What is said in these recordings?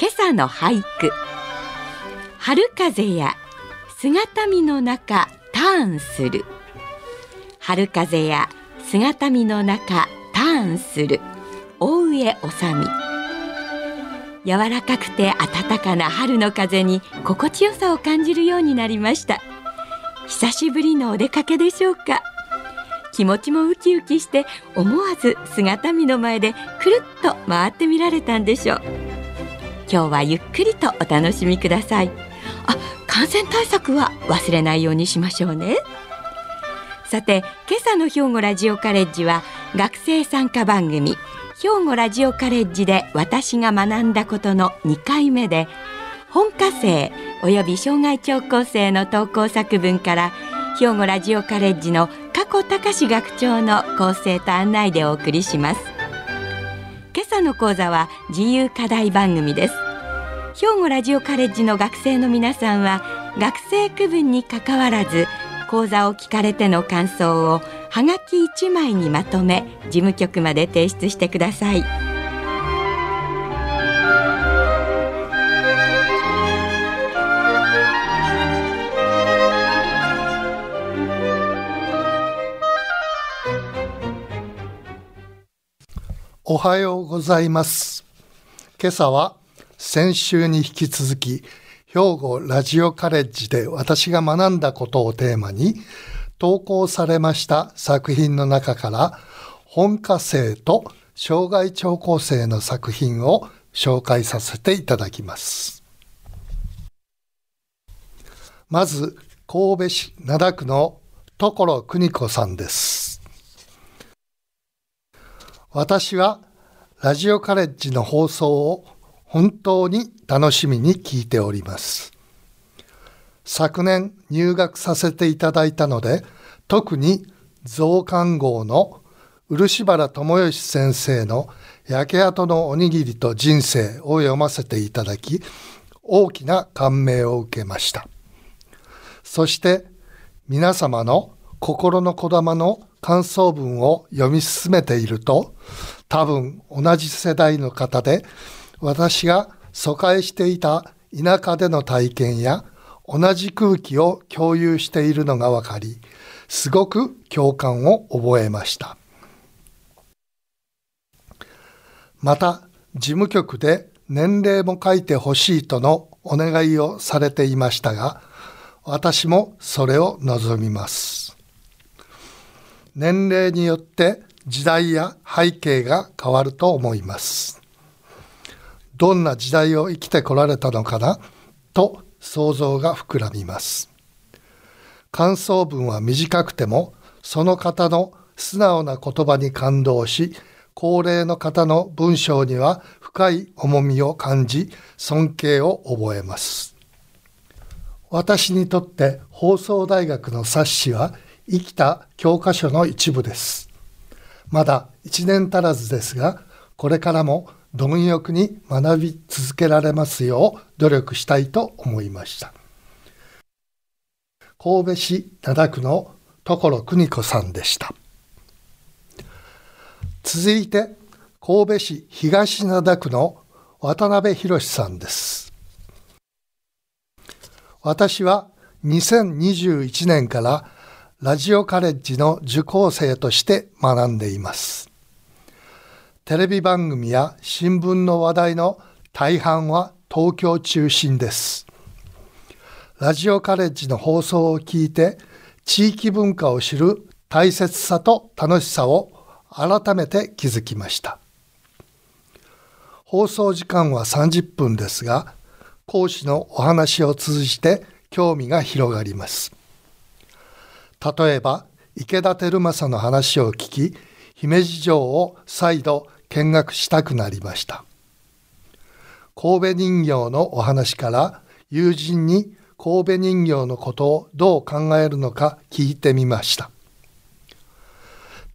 今朝の俳句。春風や姿見の中ターンする。春風や姿見の中ターンする。大上治柔らかくて暖かな春の風に心地よさを感じるようになりました。久しぶりのお出かけでしょうか。気持ちもウキウキして思わず姿見の前でくるっと回ってみられたんでしょう。今日はゆっくりとお楽しみください。あ感染対策は忘れないようにしましょうね。さて今朝の兵庫ラジオカレッジは学生参加番組兵庫ラジオカレッジで私が学んだことの2回目で本科生および障害聴講生の投稿作文から兵庫ラジオカレッジの加古隆学長の構成と案内でお送りします。今朝の講座は自由課題番組です。兵庫ラジオカレッジの学生の皆さんは学生区分にかかわらず講座を聞かれての感想をはがき1枚にまとめ事務局まで提出してくださいおはようございます。今朝は先週に引き続き兵庫ラジオカレッジで私が学んだことをテーマに投稿されました作品の中から本科生と障害聴講生の作品を紹介させていただきます。まず神戸市灘区の所邦子さんです。私はラジオカレッジの放送を本当に楽しみに聞いております。昨年入学させていただいたので、特に増刊号の漆原智義先生の焼け跡のおにぎりと人生を読ませていただき、大きな感銘を受けました。そして皆様の心のこだまの感想文を読み進めていると、多分同じ世代の方で、私が疎開していた田舎での体験や同じ空気を共有しているのがわかり、すごく共感を覚えました。また、事務局で年齢も書いてほしいとのお願いをされていましたが、私もそれを望みます。年齢によって時代や背景が変わると思います。どんな時代を生きてこられたのかな？と想像が膨らみます。感想文は短くてもその方の素直な言葉に感動し高齢の方の文章には深い重みを感じ尊敬を覚えます。私にとって放送大学の冊子は生きた教科書の一部です。まだ1年足らずですが、これからも貪欲に学び続けられますよう努力したいと思いました。神戸市灘区の所邦子さんでした。続いて、神戸市東灘区の渡辺博さんです。私は2021年からラジオカレッジの受講生として学んでいます。テレビ番組や新聞の話題の大半は東京中心です。ラジオカレッジの放送を聞いて地域文化を知る大切さと楽しさを改めて気づきました。放送時間は30分ですが、講師のお話を通じて興味が広がります。例えば、池田輝正の話を聞き、姫路城を再度見学したくなりました。神戸人形のお話から友人に神戸人形のことをどう考えるのか聞いてみました。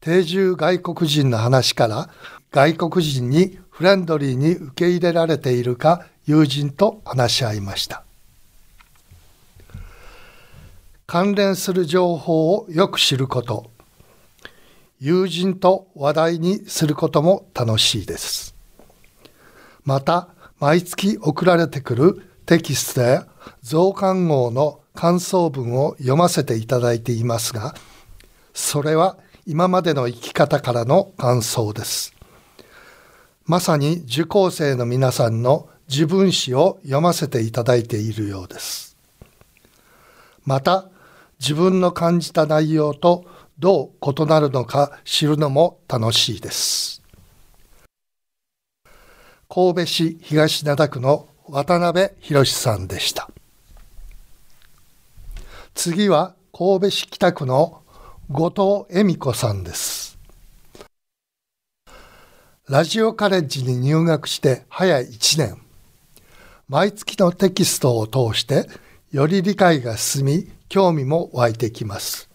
定住外国人の話から外国人にフレンドリーに受け入れられているか友人と話し合いました。関連する情報をよく知ること、友人と話題にすることも楽しいです。また、毎月送られてくるテキストや増刊号の感想文を読ませていただいていますが、それは今までの生き方からの感想です。まさに受講生の皆さんの自分史を読ませていただいているようです。また、自分の感じた内容とどう異なるのか知るのも楽しいです。神戸市東灘区の渡辺博さんでした。次は神戸市北区の後藤恵美子さんです。ラジオカレッジに入学して早1年。毎月のテキストを通してより理解が進み興味も湧いてきます。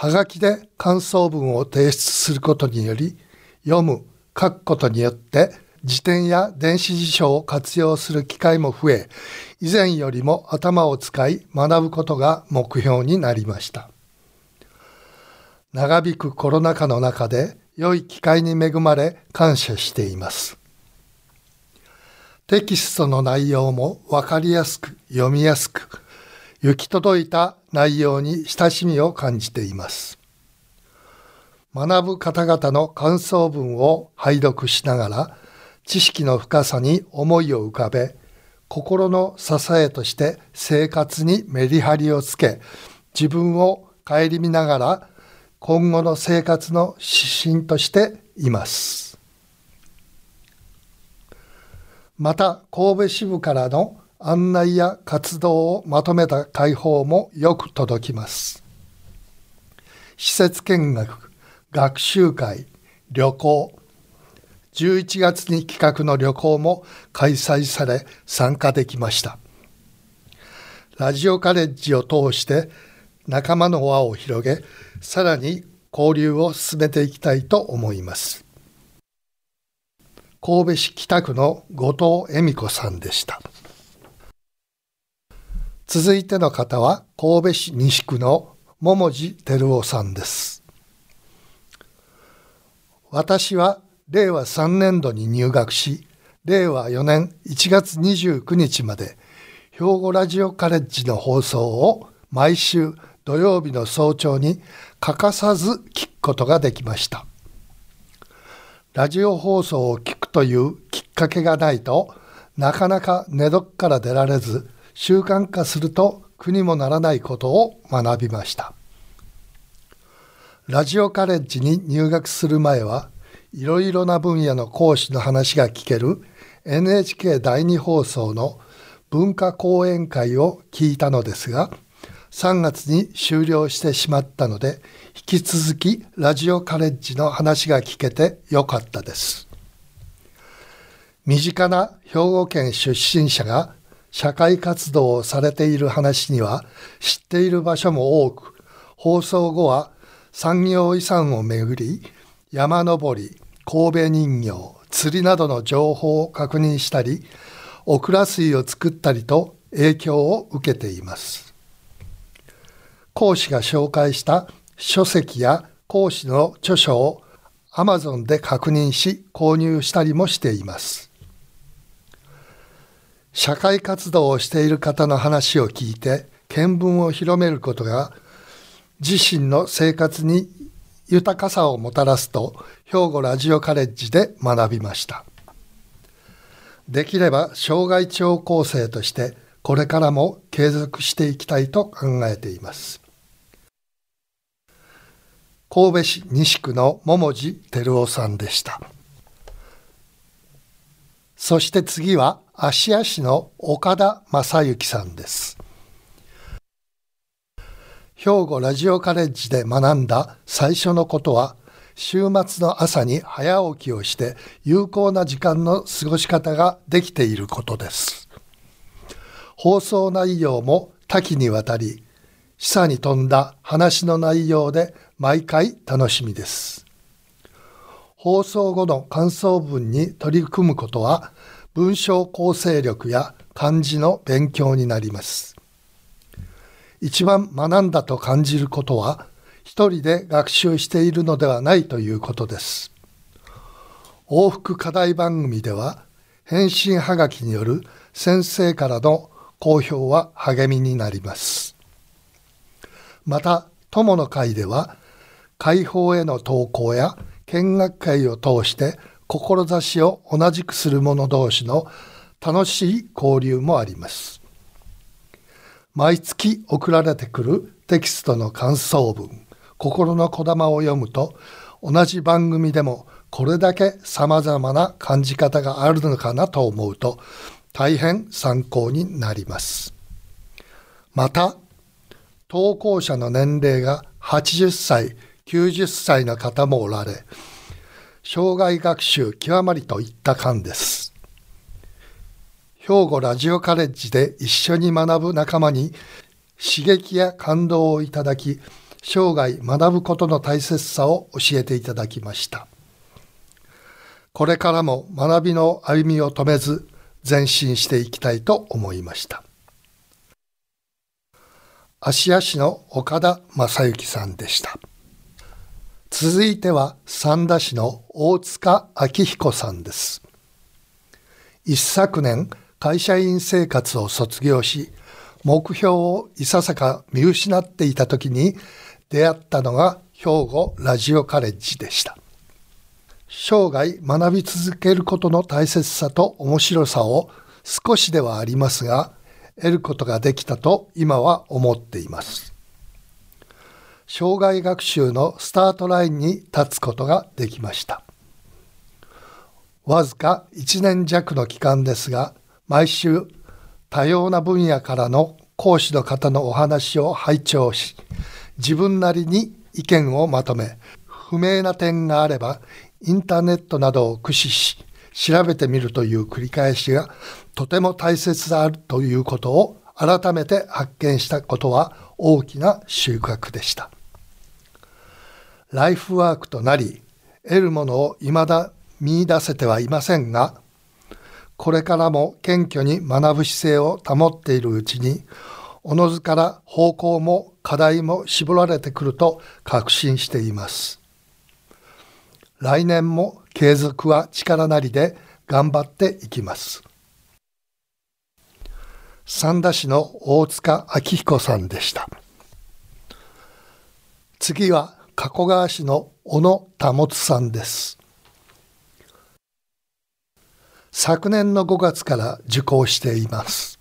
はがきで感想文を提出することにより読む、書くことによって辞典や電子辞書を活用する機会も増え、以前よりも頭を使い学ぶことが目標になりました。長引くコロナ禍の中で良い機会に恵まれ感謝しています。テキストの内容もわかりやすく読みやすく行き届いた内容に親しみを感じています。学ぶ方々の感想文を拝読しながら知識の深さに思いを浮かべ、心の支えとして生活にメリハリをつけ、自分を顧みながら今後の生活の指針としています。また、神戸支部からの案内や活動をまとめた会報もよく届きます。施設見学、学習会、旅行、11月に企画の旅行も開催され参加できました。ラジオカレッジを通して仲間の輪を広げ、さらに交流を進めていきたいと思います。神戸市北区の後藤恵美子さんでした。続いての方は神戸市西区の桃地照夫さんです。私は令和3年度に入学し、令和4年1月29日まで兵庫ラジオカレッジの放送を毎週土曜日の早朝に欠かさず聞くことができました。ラジオ放送を聞くというきっかけがないとなかなか寝床から出られず習慣化すると苦にもならないことを学びました。ラジオカレッジに入学する前はいろいろな分野の講師の話が聞ける NHK 第2放送の文化講演会を聞いたのですが3月に終了してしまったので引き続きラジオカレッジの話が聞けてよかったです身近な兵庫県出身者が社会活動をされている話には知っている場所も多く放送後は産業遺産をめぐり山登り、神戸人形、釣りなどの情報を確認したり、オクラ水を作ったりと影響を受けています。講師が紹介した書籍や講師の著書を Amazon で確認し購入したりもしています。社会活動をしている方の話を聞いて見聞を広めることが自身の生活に豊かさをもたらすと兵庫ラジオカレッジで学びました。できれば障害聴講生としてこれからも継続していきたいと考えています。神戸市西区の桃地照夫さんでした。そして次は芦屋市の岡田正幸さんです。兵庫ラジオカレッジで学んだ最初のことは週末の朝に早起きをして有効な時間の過ごし方ができていることです。放送内容も多岐にわたり、示唆に富んだ話の内容で毎回楽しみです。放送後の感想文に取り組むことは文章構成力や漢字の勉強になります。一番学んだと感じることは一人で学習しているのではないということです。往復課題番組では返信はがきによる先生からの好評は励みになります。また、友の会では解放への投稿や見学会を通して志を同じくする者同士の楽しい交流もあります。毎月送られてくるテキストの感想文、心のこだまを読むと、同じ番組でもこれだけ様々な感じ方があるのかなと思うと、大変参考になります。また、投稿者の年齢が80歳、90歳の方もおられ、障害学習極まりといった感です。兵庫ラジオカレッジで一緒に学ぶ仲間に刺激や感動をいただき、生涯学ぶことの大切さを教えていただきました。これからも学びの歩みを止めず前進していきたいと思いました。芦屋市の岡田正幸さんでした。続いては三田市の大塚明彦さんです。一昨年、会社員生活を卒業し、目標をいささか見失っていた時に出会ったのが兵庫ラジオカレッジでした。生涯学び続けることの大切さと面白さを少しではありますが、得ることができたと今は思っています。障害学習のスタートラインに立つことができました。わずか1年弱の期間ですが、毎週多様な分野からの講師の方のお話を拝聴し、自分なりに意見をまとめ、不明な点があればインターネットなどを駆使し、調べてみるという繰り返しがとても大切であるということを改めて発見したことは大きな収穫でした。ライフワークとなり、得るものを未だ見出せてはいませんが、これからも謙虚に学ぶ姿勢を保っているうちに、おのずから方向も課題も絞られてくると確信しています。来年も継続は力なりで頑張っていきます。三田市の大塚明彦さんでした。次は加古川市の小野保さんです。昨年の5月から受講しています。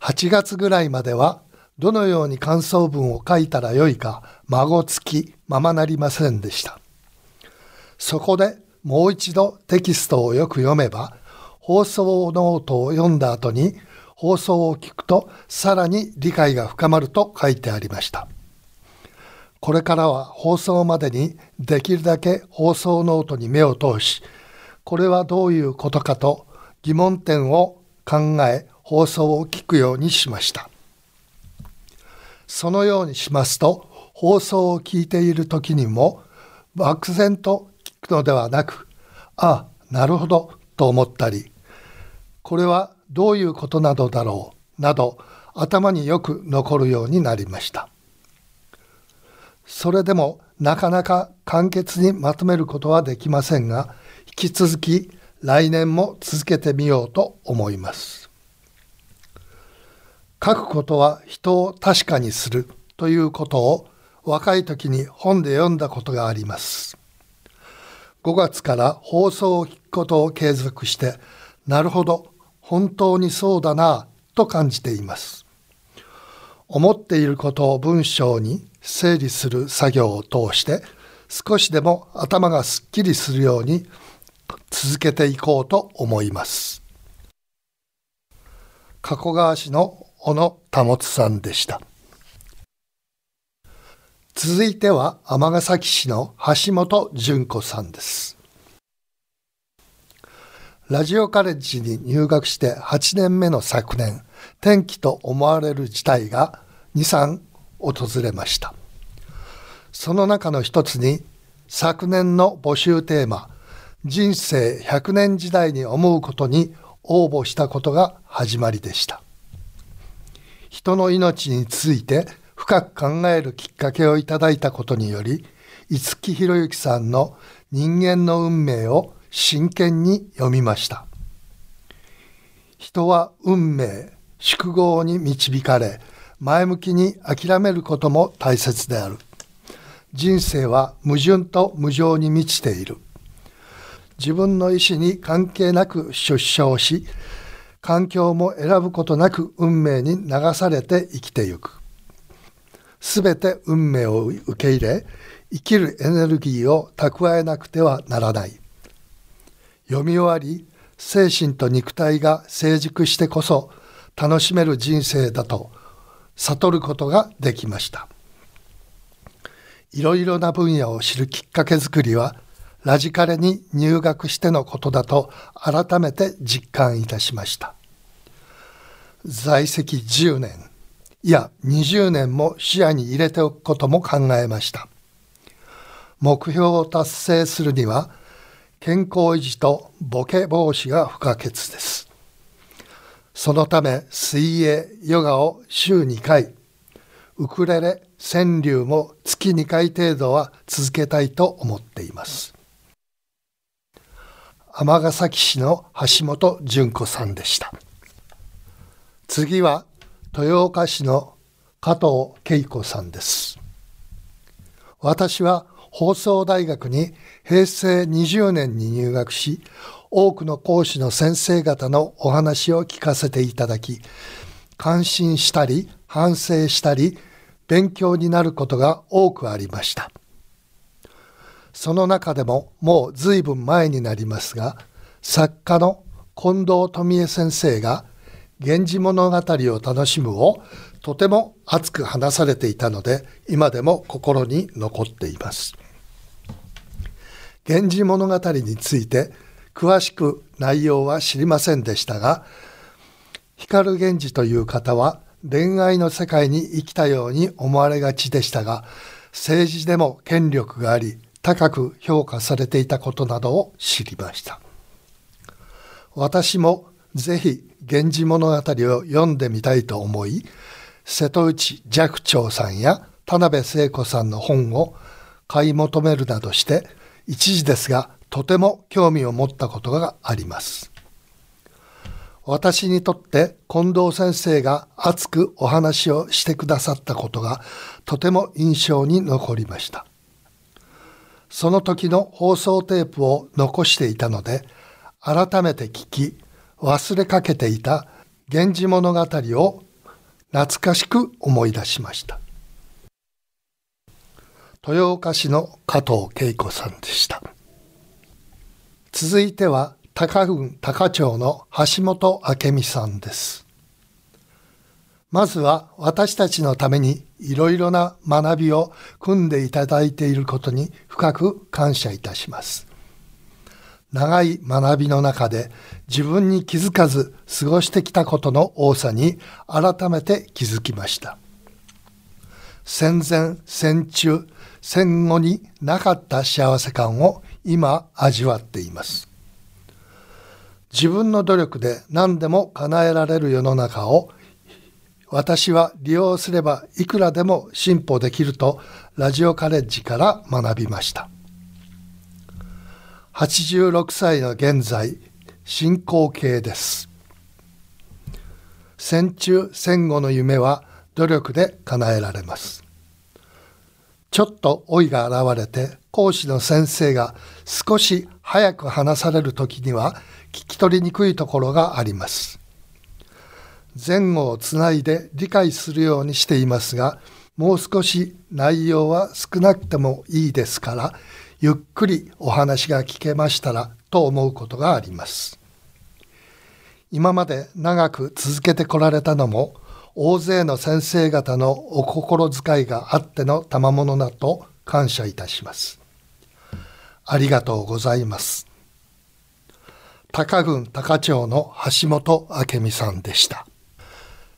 8月ぐらいまではどのように感想文を書いたらよいかまごつきままなりませんでした。そこでもう一度テキストをよく読めば放送ノートを読んだ後に放送を聞くとさらに理解が深まると書いてありました。これからは放送までにできるだけ放送ノートに目を通しこれはどういうことかと疑問点を考え放送を聞くようにしました。そのようにしますと放送を聞いている時にも漠然と聞くのではなくああなるほどと思ったりこれはどういうことなどだろうなど頭によく残るようになりました。それでもなかなか簡潔にまとめることはできませんが引き続き来年も続けてみようと思います。書くことは人を確かにするということを若い時に本で読んだことがあります。5月から放送を聞くことを継続して、なるほど、本当にそうだなと感じています。思っていることを文章に整理する作業を通して少しでも頭がすっきりするように続けていこうと思います。加古川市の小野保さんでした。続いては尼崎市の橋本純子さんです。ラジオカレッジに入学して8年目の昨年、転機と思われる事態が2、3訪れました。その中の一つに昨年の募集テーマ、人生100年時代に思うことに応募したことが始まりでした。人の命について深く考えるきっかけをいただいたことにより、五木ひろゆきさんの人間の運命を真剣に読みました。人は運命、宿業に導かれ、前向きに諦めることも大切である。人生は矛盾と無常に満ちている。自分の意思に関係なく出生し、環境も選ぶことなく運命に流されて生きてゆく。すべて運命を受け入れ、生きるエネルギーを蓄えなくてはならない。読み終わり、精神と肉体が成熟してこそ楽しめる人生だと悟ることができました。いろいろな分野を知るきっかけづくりはラジカレに入学してのことだと改めて実感いたしました。在籍10年いや20年も視野に入れておくことも考えました。目標を達成するには健康維持とボケ防止が不可欠です。そのため水泳ヨガを週2回ウクレレ川柳も月2回程度は続けたいと思っています。尼崎市の橋本純子さんでした。次は豊岡市の加藤恵子さんです。私は放送大学に平成20年に入学し、多くの講師の先生方のお話を聞かせていただき、感心したり反省したり勉強になることが多くありました。その中でももう随分前になりますが、作家の近藤富江先生が源氏物語を楽しむをとても熱く話されていたので、今でも心に残っています。源氏物語について詳しく内容は知りませんでしたが、光源氏という方は恋愛の世界に生きたように思われがちでしたが、政治でも権力があり、高く評価されていたことなどを知りました。私もぜひ源氏物語を読んでみたいと思い、瀬戸内寂聴さんや田辺聖子さんの本を買い求めるなどして、一時ですがとても興味を持ったことがあります。私にとって近藤先生が熱くお話をしてくださったことがとても印象に残りました。その時の放送テープを残していたので改めて聞き忘れかけていた源氏物語を懐かしく思い出しました。豊岡市の加藤恵子さんでした。続いては高郡高町の橋本明美さんです。まずは私たちのためにいろいろな学びを組んでいただいていることに深く感謝いたします。長い学びの中で自分に気づかず過ごしてきたことの多さに改めて気づきました。戦前、戦中、戦後になかった幸せ感を今味わっています。自分の努力で何でも叶えられる世の中を私は利用すればいくらでも進歩できるとラジオカレッジから学びました。86歳の現在、進行形です。戦中戦後の夢は努力で叶えられます。ちょっと老いが現れて講師の先生が少し早く話される時には聞き取りにくいところがあります。前後をつないで理解するようにしていますが、もう少し内容は少なくてもいいですから、ゆっくりお話が聞けましたらと思うことがあります。今まで長く続けてこられたのも、大勢の先生方のお心遣いがあっての賜物だと感謝いたします。ありがとうございます。高郡高町の橋本明美さんでした。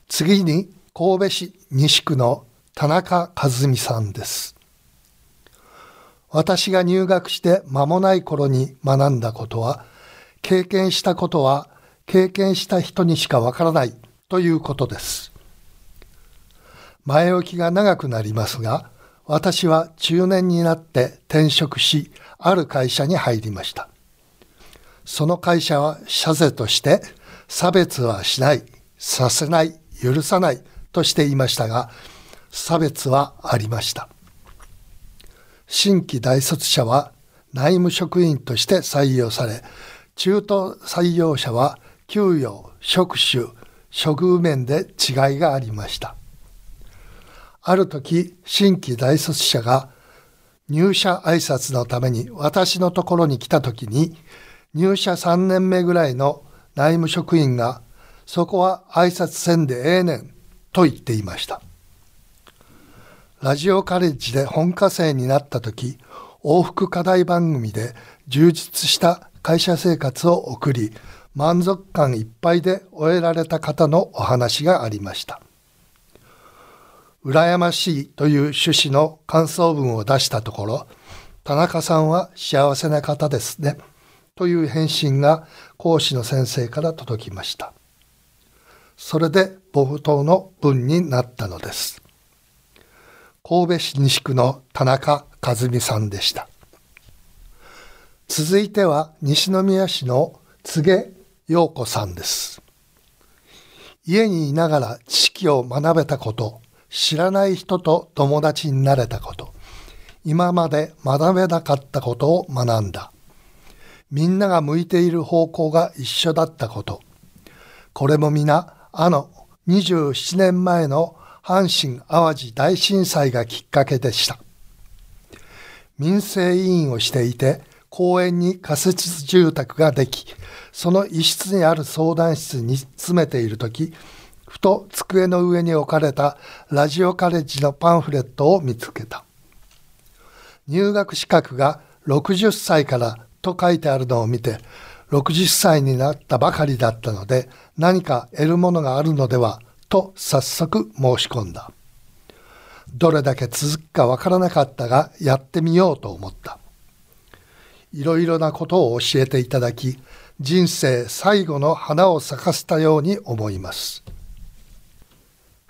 次に神戸市西区の田中和美さんです。私が入学して間もない頃に学んだことは、経験したことは経験した人にしかわからないということです。前置きが長くなりますが、私は中年になって転職し、ある会社に入りました。その会社は社税として差別はしない、させない、許さないとしていましたが、差別はありました。新規大卒者は内務職員として採用され、中途採用者は給与、職種、処遇面で違いがありました。ある時、新規大卒者が入社挨拶のために私のところに来た時に、入社3年目ぐらいの内務職員が、そこは挨拶せんでええねんと言っていました。ラジオカレッジで本科生になった時、往復課題番組で充実した会社生活を送り、満足感いっぱいで終えられた方のお話がありました。羨ましいという趣旨の感想文を出したところ、田中さんは幸せな方ですね。という返信が講師の先生から届きました。それで冒頭の文になったのです。神戸市西区の田中和美さんでした。続いては西宮市の柘植陽子さんです。家にいながら知識を学べたこと、知らない人と友達になれたこと、今まで学べなかったことを学んだ。みんなが向いている方向が一緒だったこと。これも皆、あの27年前の阪神淡路大震災がきっかけでした。民生委員をしていて、公園に仮設住宅ができ、その一室にある相談室に詰めているとき、ふと机の上に置かれたラジオカレッジのパンフレットを見つけた。入学資格が60歳からと書いてあるのを見て、60歳になったばかりだったので、何か得るものがあるのでは、と早速申し込んだ。どれだけ続くかわからなかったが、やってみようと思った。いろいろなことを教えていただき、人生最後の花を咲かせたように思います。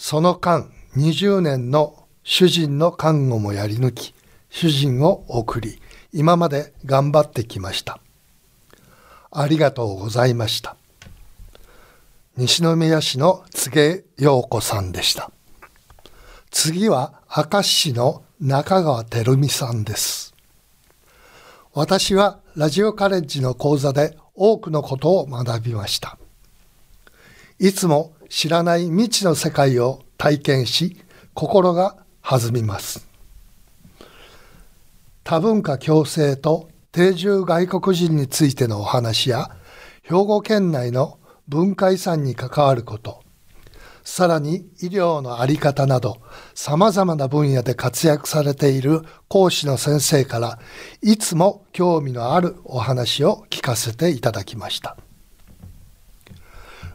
その間、20年の主人の看護もやり抜き、主人を送り、今まで頑張ってきました。ありがとうございました。西宮市の柘植陽子さんでした。次は明石市の中川照美さんです。私はラジオカレッジの講座で多くのことを学びました。いつも知らない未知の世界を体験し、心が弾みます。多文化共生と定住外国人についてのお話や兵庫県内の文化遺産に関わることさらに医療の在り方など様々な分野で活躍されている講師の先生からいつも興味のあるお話を聞かせていただきました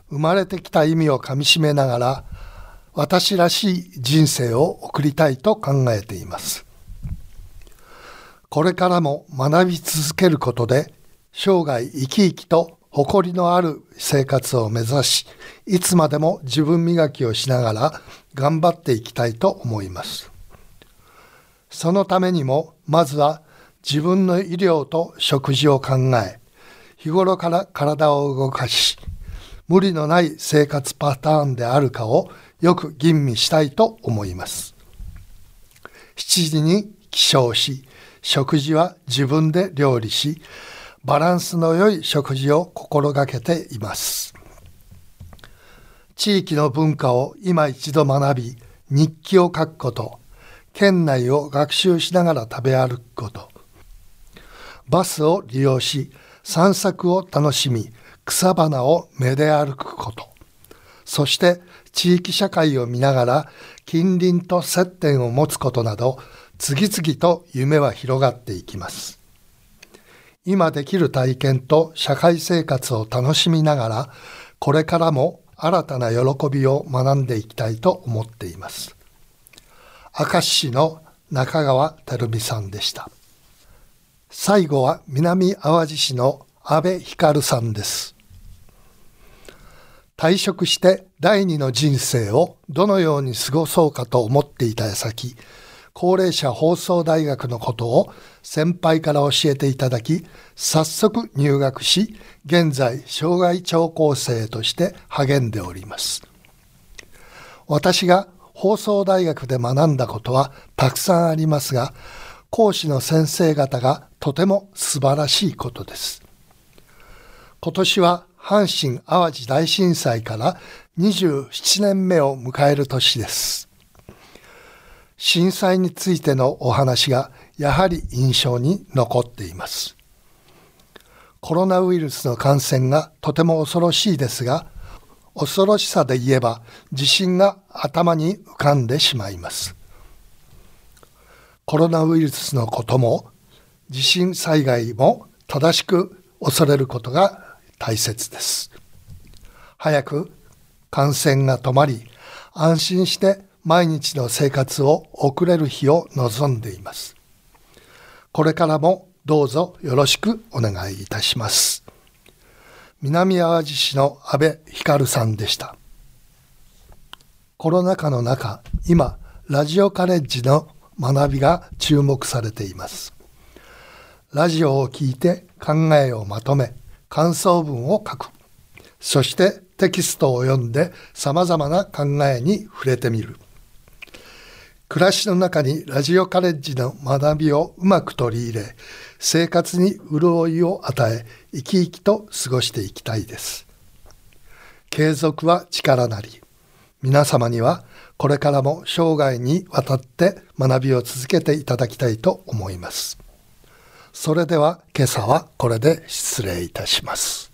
生まれてきた意味をかみしめながら私らしい人生を送りたいと考えていますこれからも学び続けることで生涯生き生きと誇りのある生活を目指し、いつまでも自分磨きをしながら頑張っていきたいと思います。そのためにも、まずは自分の医療と食事を考え、日頃から体を動かし、無理のない生活パターンであるかをよく吟味したいと思います。7時に起床し、食事は自分で料理し、バランスの良い食事を心がけています。地域の文化を今一度学び、日記を書くこと、県内を学習しながら食べ歩くこと、バスを利用し、散策を楽しみ、草花をめで歩くこと、そして地域社会を見ながら近隣と接点を持つことなど次々と夢は広がっていきます。今できる体験と社会生活を楽しみながらこれからも新たな喜びを学んでいきたいと思っています。明石市の中川照美さんでした。最後は南淡路市の安倍光さんです。退職して第二の人生をどのように過ごそうかと思っていた矢先、高齢者放送大学のことを先輩から教えていただき、早速入学し、現在障害聴講生として励んでおります。私が放送大学で学んだことはたくさんありますが、講師の先生方がとても素晴らしいことです。今年は阪神・淡路大震災から27年目を迎える年です。震災についてのお話がやはり印象に残っています。コロナウイルスの感染がとても恐ろしいですが、恐ろしさで言えば地震が頭に浮かんでしまいます。コロナウイルスのことも地震災害も正しく恐れることが大切です。早く感染が止まり、安心して毎日の生活を送れる日を望んでいます。これからもどうぞよろしくお願いいたします。南淡路市の安倍光さんでした。コロナ禍の中、今、ラジオカレッジの学びが注目されています。ラジオを聞いて考えをまとめ、感想文を書く。そしてテキストを読んで様々な考えに触れてみる。暮らしの中にラジオカレッジの学びをうまく取り入れ、生活に潤いを与え、生き生きと過ごしていきたいです。継続は力なり。皆様にはこれからも生涯にわたって学びを続けていただきたいと思います。それでは今朝はこれで失礼いたします。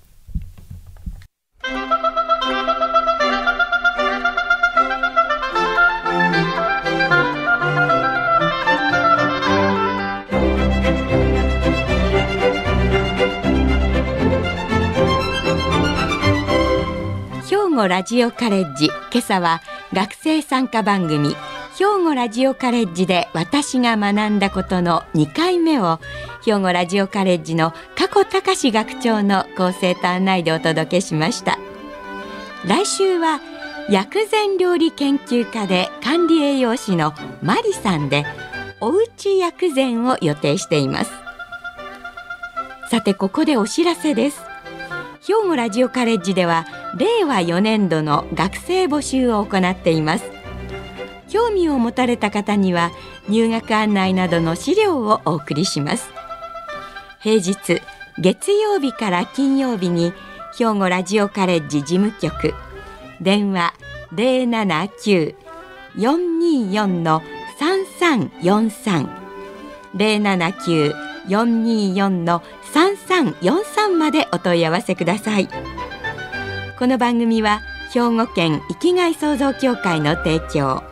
兵庫ラジオカレッジ今朝は学生参加番組兵庫ラジオカレッジで私が学んだことの2回目を兵庫ラジオカレッジの加古隆学長の構成と案内でお届けしました。来週は薬膳料理研究家で管理栄養士のマリさんでおうち薬膳を予定しています。さてここでお知らせです。兵庫ラジオカレッジでは令和4年度の学生募集を行っています。興味を持たれた方には入学案内などの資料をお送りします。平日月曜日から金曜日に兵庫ラジオカレッジ事務局。電話079-424の3343 079-424の3343までお問い合わせください。この番組は兵庫県生きがい創造協会の提供。